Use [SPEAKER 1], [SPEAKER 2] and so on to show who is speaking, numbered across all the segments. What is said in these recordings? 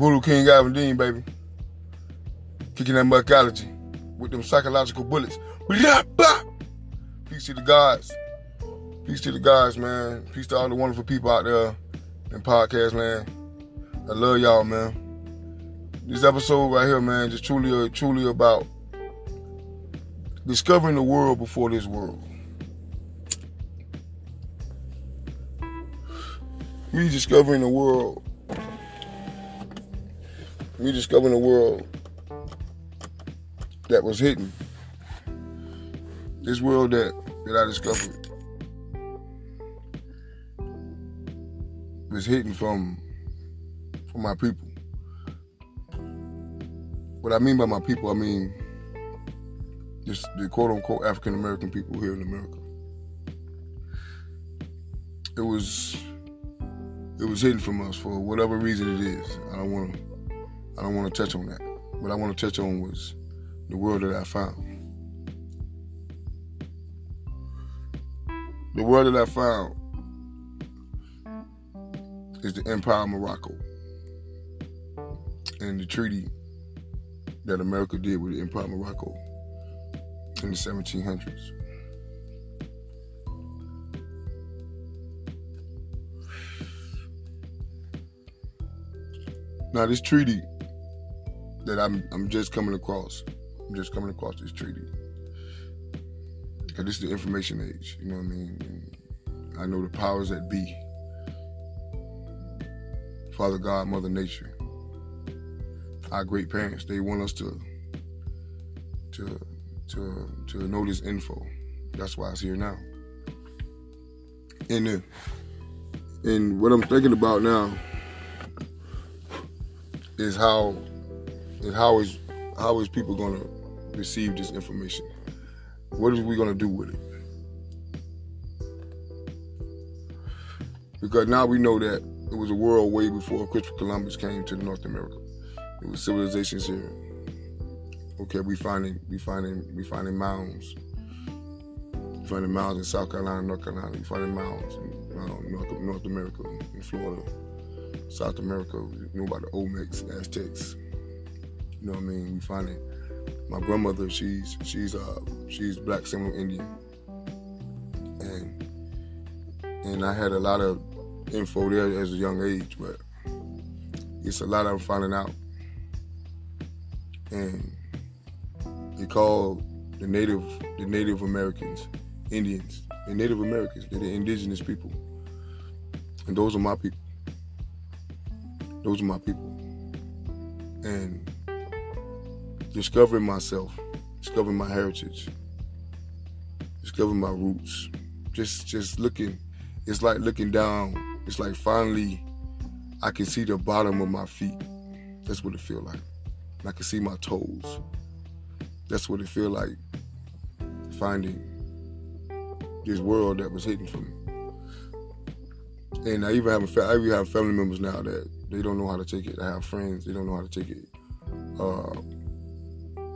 [SPEAKER 1] Voodoo King Alvin Dean, baby. Kicking that muckology with them psychological bullets. Peace to the gods. Peace to the guys, man. Peace to all the wonderful people out there in podcast land. I love y'all, man. This episode right here, man, just truly, truly about discovering the world before this world. Me discovering the world. Me discovering the world that was hidden. This world that, that I discovered was hidden from from my people. What I mean by my people, I mean just the quote unquote African American people here in America. It was it was hidden from us for whatever reason it is. I don't want to I don't want to touch on that. What I want to touch on was the world that I found. The world that I found is the Empire of Morocco and the treaty that America did with the Empire of Morocco in the 1700s. Now, this treaty that I'm I'm just coming across, I'm just coming across this treaty. Because this is the information age, you know what I mean? And I know the powers that be Father God, Mother Nature, our great parents, they want us to to to to know this info. That's why it's here now. And uh, and what I'm thinking about now is how is how is how is people gonna receive this information? What are we gonna do with it? Because now we know that it was a world way before Christopher Columbus came to North America. It was civilizations here. Okay, we finding we finding we finding mounds. We finding mounds in South Carolina, North Carolina. We finding mounds in North, North America, in Florida, South America. We know about the Olmecs, Aztecs. You know what I mean? We finding my grandmother. She's she's uh she's Black Seminole Indian, and and I had a lot of info there as a young age, but it's a lot I'm finding out. And they call the Native the Native Americans Indians. The Native Americans, they're the indigenous people. And those are my people. Those are my people. And discovering myself, discovering my heritage, discovering my roots, just just looking, it's like looking down it's like finally I can see the bottom of my feet. That's what it feel like. And I can see my toes. That's what it feel like finding this world that was hidden from me. And I even have I even have family members now that they don't know how to take it. I have friends they don't know how to take it. Uh,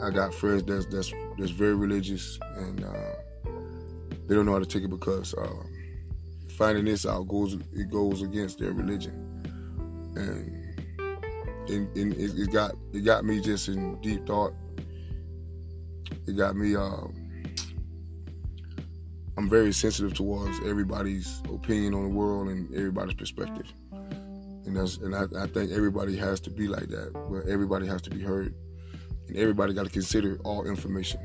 [SPEAKER 1] I got friends that's that's that's very religious and uh, they don't know how to take it because uh, finding this out goes it goes against their religion, and, and, it, it, got it got me just in deep thought. It got me. Um, I'm very sensitive towards everybody's opinion on the world and everybody's perspective, and that's and I, I think everybody has to be like that, where everybody has to be heard, and everybody got to consider all information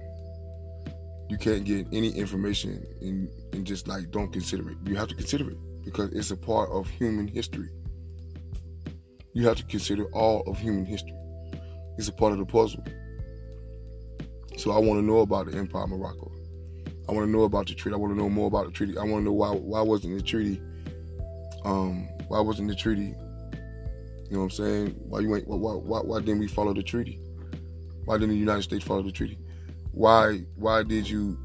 [SPEAKER 1] you can't get any information and, and just like don't consider it. You have to consider it because it's a part of human history. You have to consider all of human history. It's a part of the puzzle. So I want to know about the Empire of Morocco. I want to know about the treaty. I want to know more about the treaty. I want to know why why wasn't the treaty um why wasn't the treaty you know what I'm saying? Why you ain't why why, why didn't we follow the treaty? Why didn't the United States follow the treaty? why why did you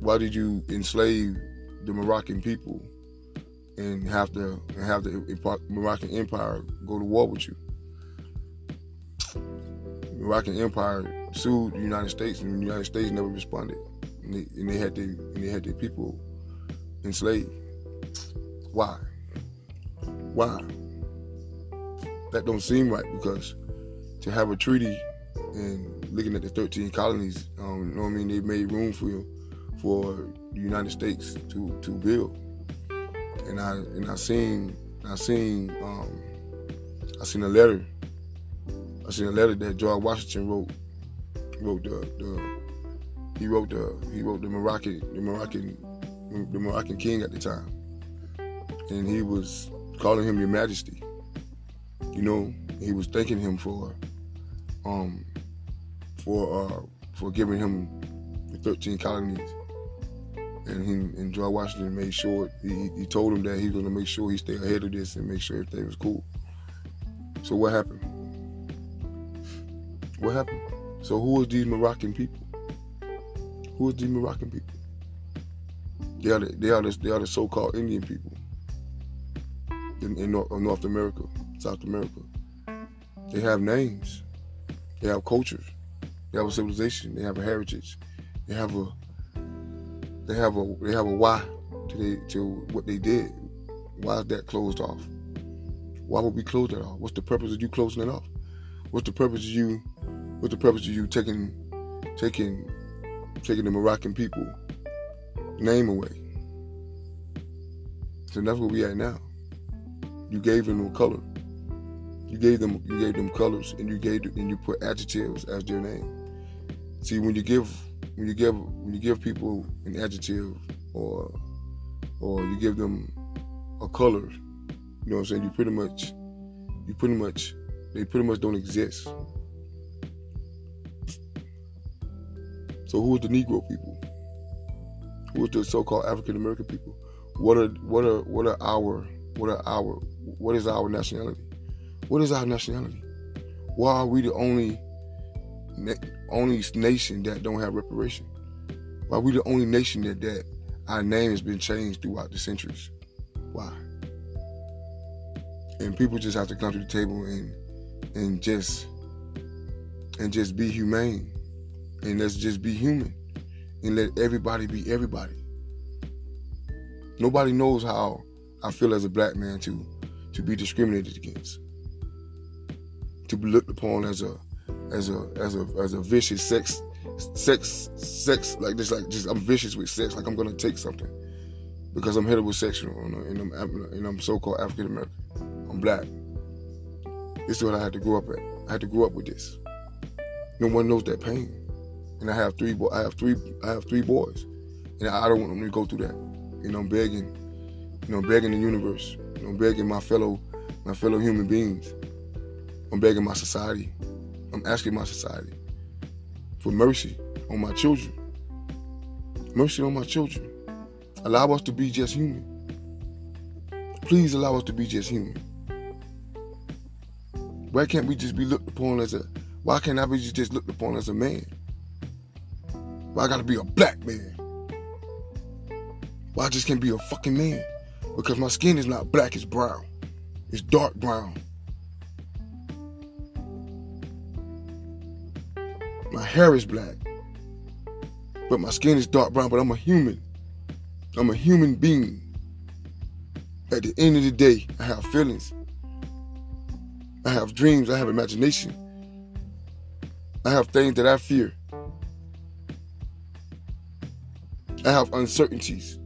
[SPEAKER 1] why did you enslave the Moroccan people and have to and have the Moroccan Empire go to war with you? The Moroccan Empire sued the United States, and the United States never responded, and they, and they had their and they had their people enslaved. Why? Why? that don't seem right because to have a treaty and looking at the 13 colonies, um, you know what I mean? They made room for you for the United States to to build, and I and I seen I seen um, I seen a letter. I seen a letter that George Washington wrote wrote the, the he wrote the he wrote the Moroccan the Moroccan the Moroccan king at the time, and he was calling him Your Majesty. You know, he was thanking him for um for uh for giving him the 13 colonies. And he and George Washington made sure he, he told him that he was gonna make sure he stayed ahead of this and make sure everything was cool. So what happened? What happened? So who are these Moroccan people? Who are these Moroccan people? They are the, they are the, they are the so-called Indian people in, in North America, South America. They have names. They have cultures. They have a civilization. They have a heritage. They have a they have a they have a why to they, to what they did. Why is that closed off? Why would we close that off? What's the purpose of you closing it off? What's the purpose of you? What's the purpose of you taking taking taking the Moroccan people name away? So that's where we at now. You gave them a color. You gave them you gave them colors and you gave and you put adjectives as their name. See when you give when you give when you give people an adjective or or you give them a color, you know what I'm saying? You pretty much you pretty much they pretty much don't exist. So who are the Negro people? Who are the so-called African American people? What are what are what are our what are our what is our nationality? What is our nationality? Why are we the only only nation that don't have reparation? Why are we the only nation that, that our name has been changed throughout the centuries? Why? And people just have to come to the table and and just and just be humane. And let's just be human. And let everybody be everybody. Nobody knows how I feel as a black man to to be discriminated against to be looked upon as a as a as a as a vicious sex sex sex like this like just I'm vicious with sex like I'm gonna take something. Because I'm heterosexual and I'm and I'm so-called African American I'm black. This is what I had to grow up at. I had to grow up with this. No one knows that pain. And I have three I have three I have three boys. And I don't want them to go through that. You know I'm begging you know begging the universe. You know begging my fellow my fellow human beings I'm begging my society. I'm asking my society for mercy on my children. Mercy on my children. Allow us to be just human. Please allow us to be just human. Why can't we just be looked upon as a why can't I be just looked upon as a man? Why I gotta be a black man? Why I just can't be a fucking man? Because my skin is not black, it's brown. It's dark brown. My hair is black. But my skin is dark brown, but I'm a human. I'm a human being. At the end of the day, I have feelings. I have dreams. I have imagination. I have things that I fear. I have uncertainties.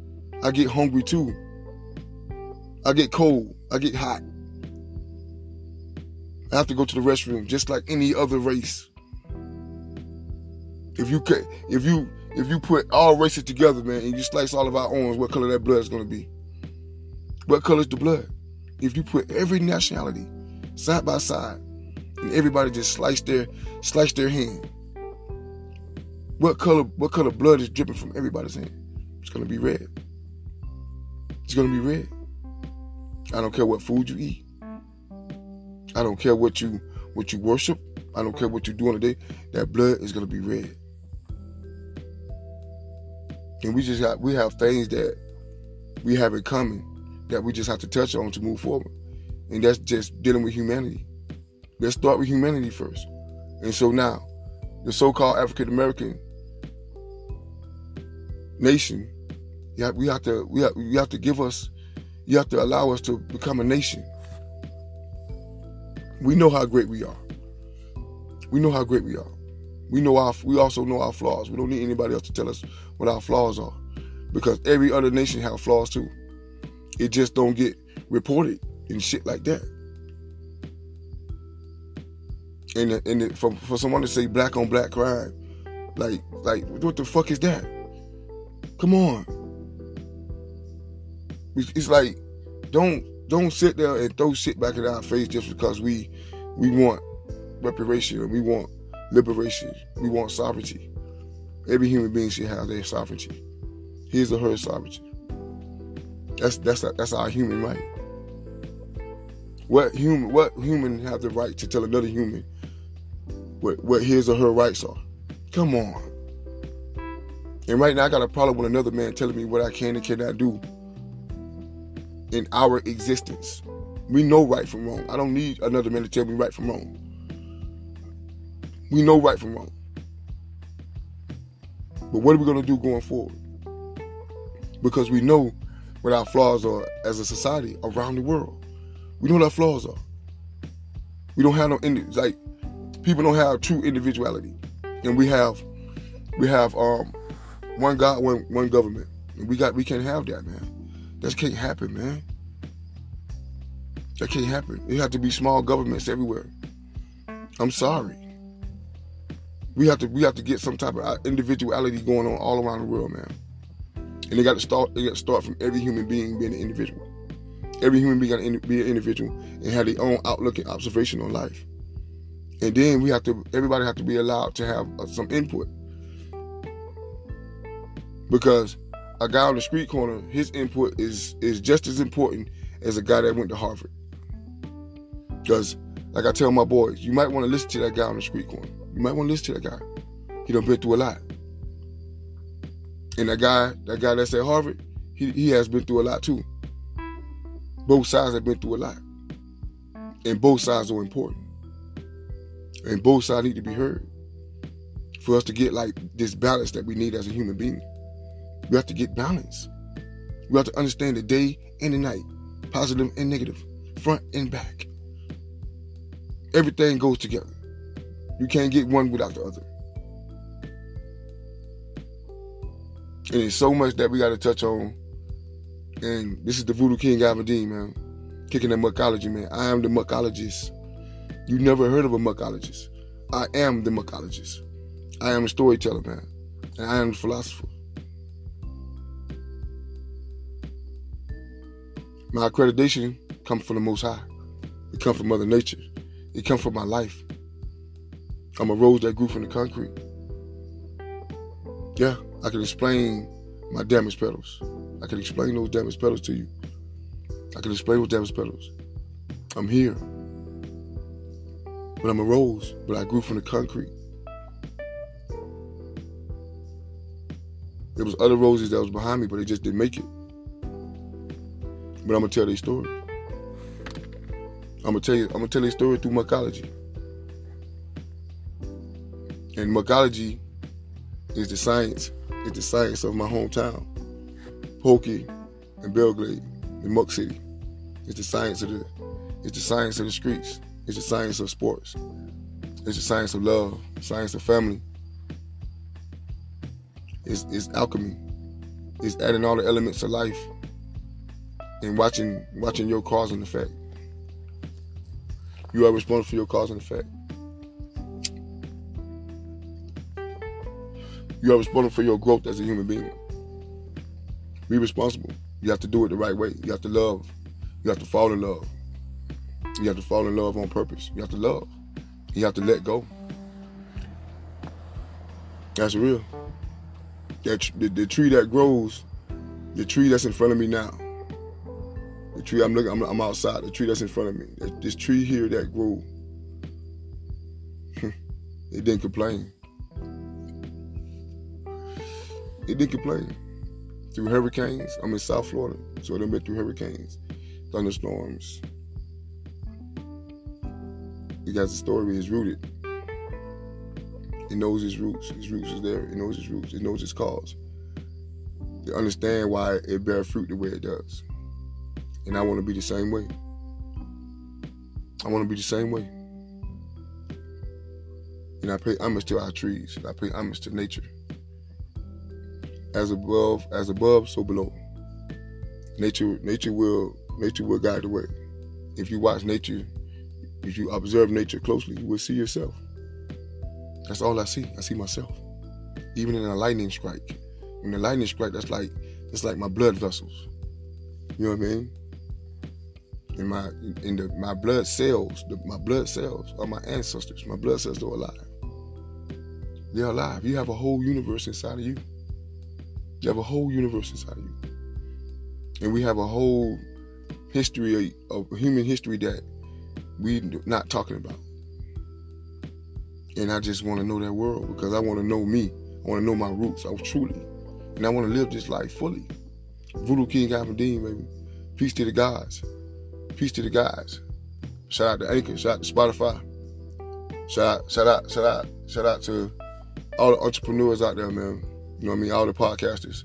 [SPEAKER 1] I get hungry too. I get cold. I get hot. I have to go to the restroom just like any other race. If you if you if you put all races together, man, and you slice all of our arms, what color that blood is to be? What color is the blood? If you put every nationality side by side, and everybody just slice their slice their hand, what color what color blood is dripping from everybody's hand? It's to be red. It's to be red. I don't care what food you eat. I don't care what you what you worship. I don't care what you do on the day. That blood is to be red. And we just got we have things that we have in common that we just have to touch on to move forward. And that's just dealing with humanity. Let's start with humanity first. And so now, the so-called African American nation, yeah, we have to we have, you have to give us, you have to allow us to become a nation. We know how great we are. We know how great we are. We know our we also know our flaws. We don't need anybody else to tell us what our flaws are. Because every other nation have flaws too. It just don't get reported and shit like that. And and for for someone to say black on black crime, like like what the fuck is that? Come on. It's like don't don't sit there and throw shit back in our face just because we we want reparation and we want liberation. We want sovereignty. Every human being should have their sovereignty. His or her sovereignty. That's that's that's our human right. What human what human have the right to tell another human what what his or her rights are? Come on. And right now I got a problem with another man telling me what I can and cannot do in our existence. We know right from wrong. I don't need another man to tell me right from wrong. We know right from wrong. But what are we going to do going forward? Because we know what our flaws are as a society around the world. We know what our flaws are. We don't have no like people don't have true individuality, and we have we have um one God, one one government, and we got we can't have that, man. That can't happen, man. That can't happen. It have to be small governments everywhere. I'm sorry. We have to we have to get some type of uh, individuality going on all around the world, man. And they got to start. They got to start from every human being being an individual. Every human being got to be an individual and have their own outlook and observation on life. And then we have to. Everybody have to be allowed to have uh, some input. Because a guy on the street corner, his input is is just as important as a guy that went to Harvard. Because, like I tell my boys, you might want to listen to that guy on the street corner. You might want to listen to that guy. He done been through a lot. And that guy, that guy that's at Harvard, he, he has been through a lot too. Both sides have been through a lot. And both sides are important. And both sides need to be heard. For us to get like this balance that we need as a human being. We have to get balance. We have to understand the day and the night, positive and negative, front and back. Everything goes together. You can't get one without the other. And there's so much that we got to touch on. And this is the Voodoo King Alvin Dean, man. Kicking the muckology, man. I am the muckologist. You never heard of a muckologist. I am the muckologist. I am a storyteller, man. And I am the philosopher. My accreditation comes from the Most High. It comes from Mother Nature. It comes from my life. I'm a rose that grew from the concrete. Yeah, I can explain my damaged petals. I can explain those damaged petals to you. I can explain those damaged petals. I'm here. But I'm a rose, but I grew from the concrete. There was other roses that was behind me, but they just didn't make it. But I'm gonna tell their story. I'm gonna tell you. I'm gonna tell their story through muckology. And muckology is the science, is the science of my hometown, Pahokee and Belle Glade, in Muck City. It's the science of the, it's the science of the streets. It's the science of sports. It's the science of love, science of family. It's, it's alchemy. It's adding all the elements of life and watching watching your cause and effect. You are responsible for your cause and effect. You are responsible for your growth as a human being. Be responsible. You have to do it the right way. You have to love. You have to fall in love. You have to fall in love on purpose. You have to love. You have to let go. That's real. That the, the tree that grows, the tree that's in front of me now. The tree I'm looking, I'm, I'm outside. The tree that's in front of me. This tree here that grew, it didn't complain. It didn't complain. Through hurricanes, I'm in South Florida, so it done been through hurricanes, thunderstorms. He got the story he's rooted. He knows his roots. His roots is there. He knows his roots. He knows his cause. To understand why it bears fruit the way it does. And I want to be the same way. I want to be the same way. And I pay homage to our trees. I pay homage to nature. As above, as above, so below. Nature, nature will, nature will guide the way. If you watch nature, if you observe nature closely, you will see yourself. That's all I see. I see myself. Even in a lightning strike. When the lightning strike, that's like it's like my blood vessels. You know what I mean? In my in the my blood cells, the, my blood cells are my ancestors. My blood cells are alive. They're alive. You have a whole universe inside of you. You have a whole universe inside of you. And we have a whole history of, human history that we're not talking about. And I just want to know that world because I want to know me. I want to know my roots. I truly. And I want to live this life fully. Voodoo King Dean, baby. Peace to the gods. Peace to the gods. Shout out to Anchor. Shout out to Spotify. Shout out, shout out, shout out, shout out to all the entrepreneurs out there, man. You know what I mean? All the podcasters.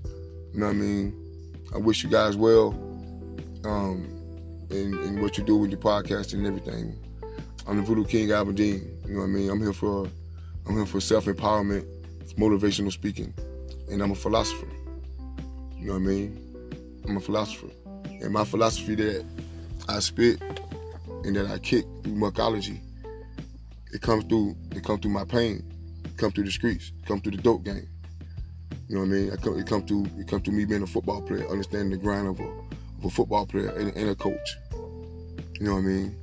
[SPEAKER 1] You know what I mean? I wish you guys well um, in, in what you do with your podcasting and everything. I'm the Voodoo King Dean. You know what I mean? I'm here for I'm here for self empowerment, motivational speaking, and I'm a philosopher. You know what I mean? I'm a philosopher, and my philosophy that I spit and that I kick through muckology, it comes through it comes through my pain, it comes through the streets, it comes through the dope game. You know what I mean? It come, it come through it come through me being a football player, understanding the grind of a, of a football player and, and a coach. You know what I mean?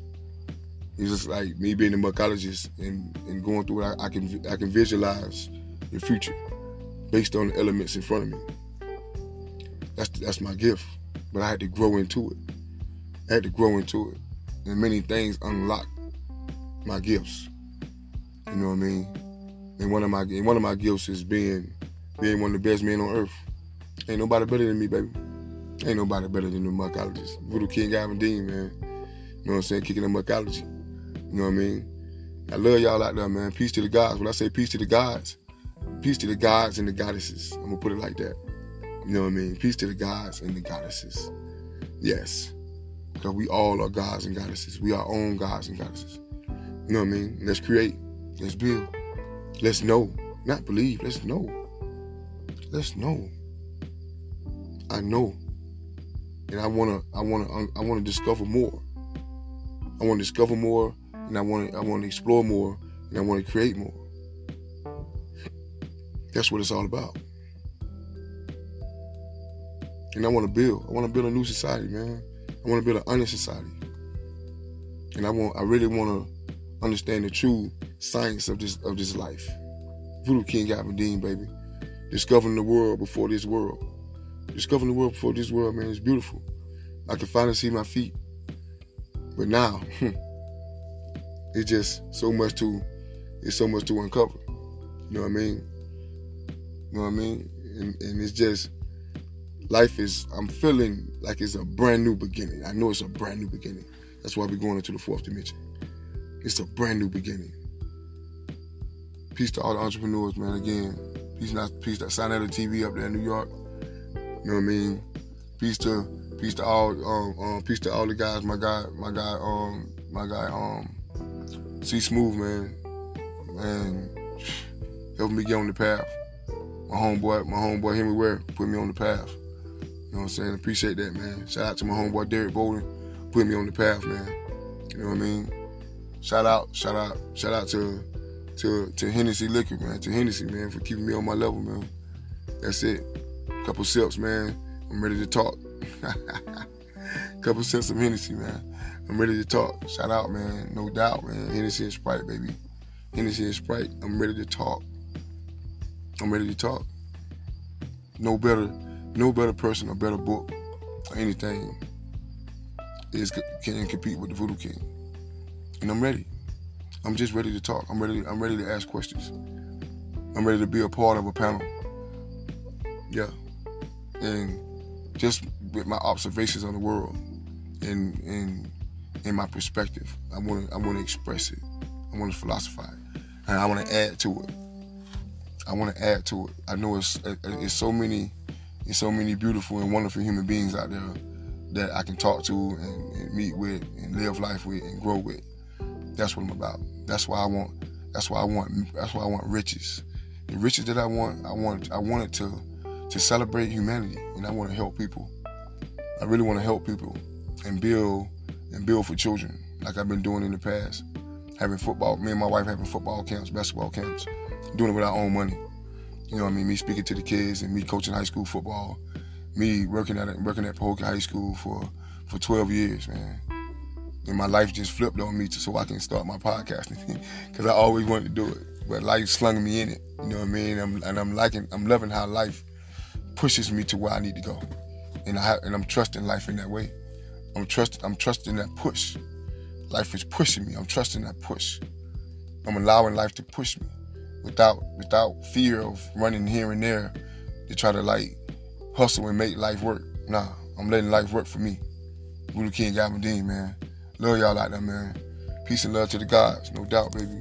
[SPEAKER 1] It's just like me being a muckologist and, and going through it. I, I, can I can visualize the future based on the elements in front of me. That's that's my gift, but I had to grow into it. I had to grow into it, and many things unlock my gifts. You know what I mean? And one of my and one of my gifts is being being one of the best men on earth. Ain't nobody better than me, baby. Ain't nobody better than the muckologist. Voodoo King Alvin Dean, man. You know what I'm saying? Kicking the muckology. You know what I mean? I love y'all out there, man. Peace to the gods. When I say peace to the gods, peace to the gods and the goddesses. I'm gonna put it like that. You know what I mean? Peace to the gods and the goddesses. Yes. Because we all are gods and goddesses. We are own gods and goddesses. You know what I mean? Let's create. Let's build. Let's know. Not believe. Let's know. Let's know. I know. And I wanna I wanna I wanna discover more. I wanna discover more and I want to I want to explore more, and I want to create more. That's what it's all about. And I want to build. I want to build a new society, man. I want to build an honest society. And I want I really want to understand the true science of this of this life. Voodoo King Alvin Dean, baby. Discovering the world before this world. Discovering the world before this world, man, is beautiful. I can finally see my feet. But now, it's just so much to it's so much to uncover. You know what I mean? You know what I mean? And, and it's just life is I'm feeling like it's a brand new beginning. I know it's a brand new beginning. That's why we're going into the fourth dimension. It's a brand new beginning. Peace to all the entrepreneurs, man. Again, peace not peace to Sign out of the TV up there in New York. You know what I mean? Peace to peace to all um, um peace to all the guys. My guy, my guy, um, my guy, um, See Smooth, man. Man, helping me get on the path. My homeboy, my homeboy Henry Ware put me on the path. You know what I'm saying? Appreciate that, man. Shout out to my homeboy Derek Bolden, putting me on the path, man. You know what I mean? Shout out, shout out, shout out to to to Hennessy Liquor, man. To Hennessy, man, for keeping me on my level, man. That's it. Couple sips, man. I'm ready to talk. Couple sips of Hennessy, man. I'm ready to talk. Shout out, man. No doubt, man. Hennessy and Sprite, baby. Hennessy and Sprite. I'm ready to talk. I'm ready to talk. No better, no better person or better book or anything is can compete with the Voodoo King. And I'm ready. I'm just ready to talk. I'm ready. I'm ready to ask questions. I'm ready to be a part of a panel. Yeah, and just with my observations on the world, and and in my perspective. I want to I want to express it. I want to philosophize, and I want to add to it. I want to add to it. I know it's it's so many it's so many beautiful and wonderful human beings out there that I can talk to and, and meet with and live life with and grow with. That's what I'm about. That's why I want. That's why I want. That's why I want riches. The riches that I want, I want. I want it to to celebrate humanity, and I want to help people. I really want to help people and build and build for children, like I've been doing in the past. Having football, me and my wife having football camps, basketball camps, doing it with our own money. You know what I mean? Me speaking to the kids and me coaching high school football. Me working at working at Pahokee High School for for 12 years, man. And my life just flipped on me to, so I can start my podcasting because I always wanted to do it, but life slung me in it. You know what I mean? I'm, and I'm liking, I'm loving how life pushes me to where I need to go, and I and I'm trusting life in that way. I'm trusting, I'm trusting that push. Life is pushing me. I'm trusting that push. I'm allowing life to push me without without fear of running here and there to try to like hustle and make life work. Nah, I'm letting life work for me. Voodoo King Alvin Dean, man. Love y'all out there, man. Peace and love to the gods, no doubt, baby.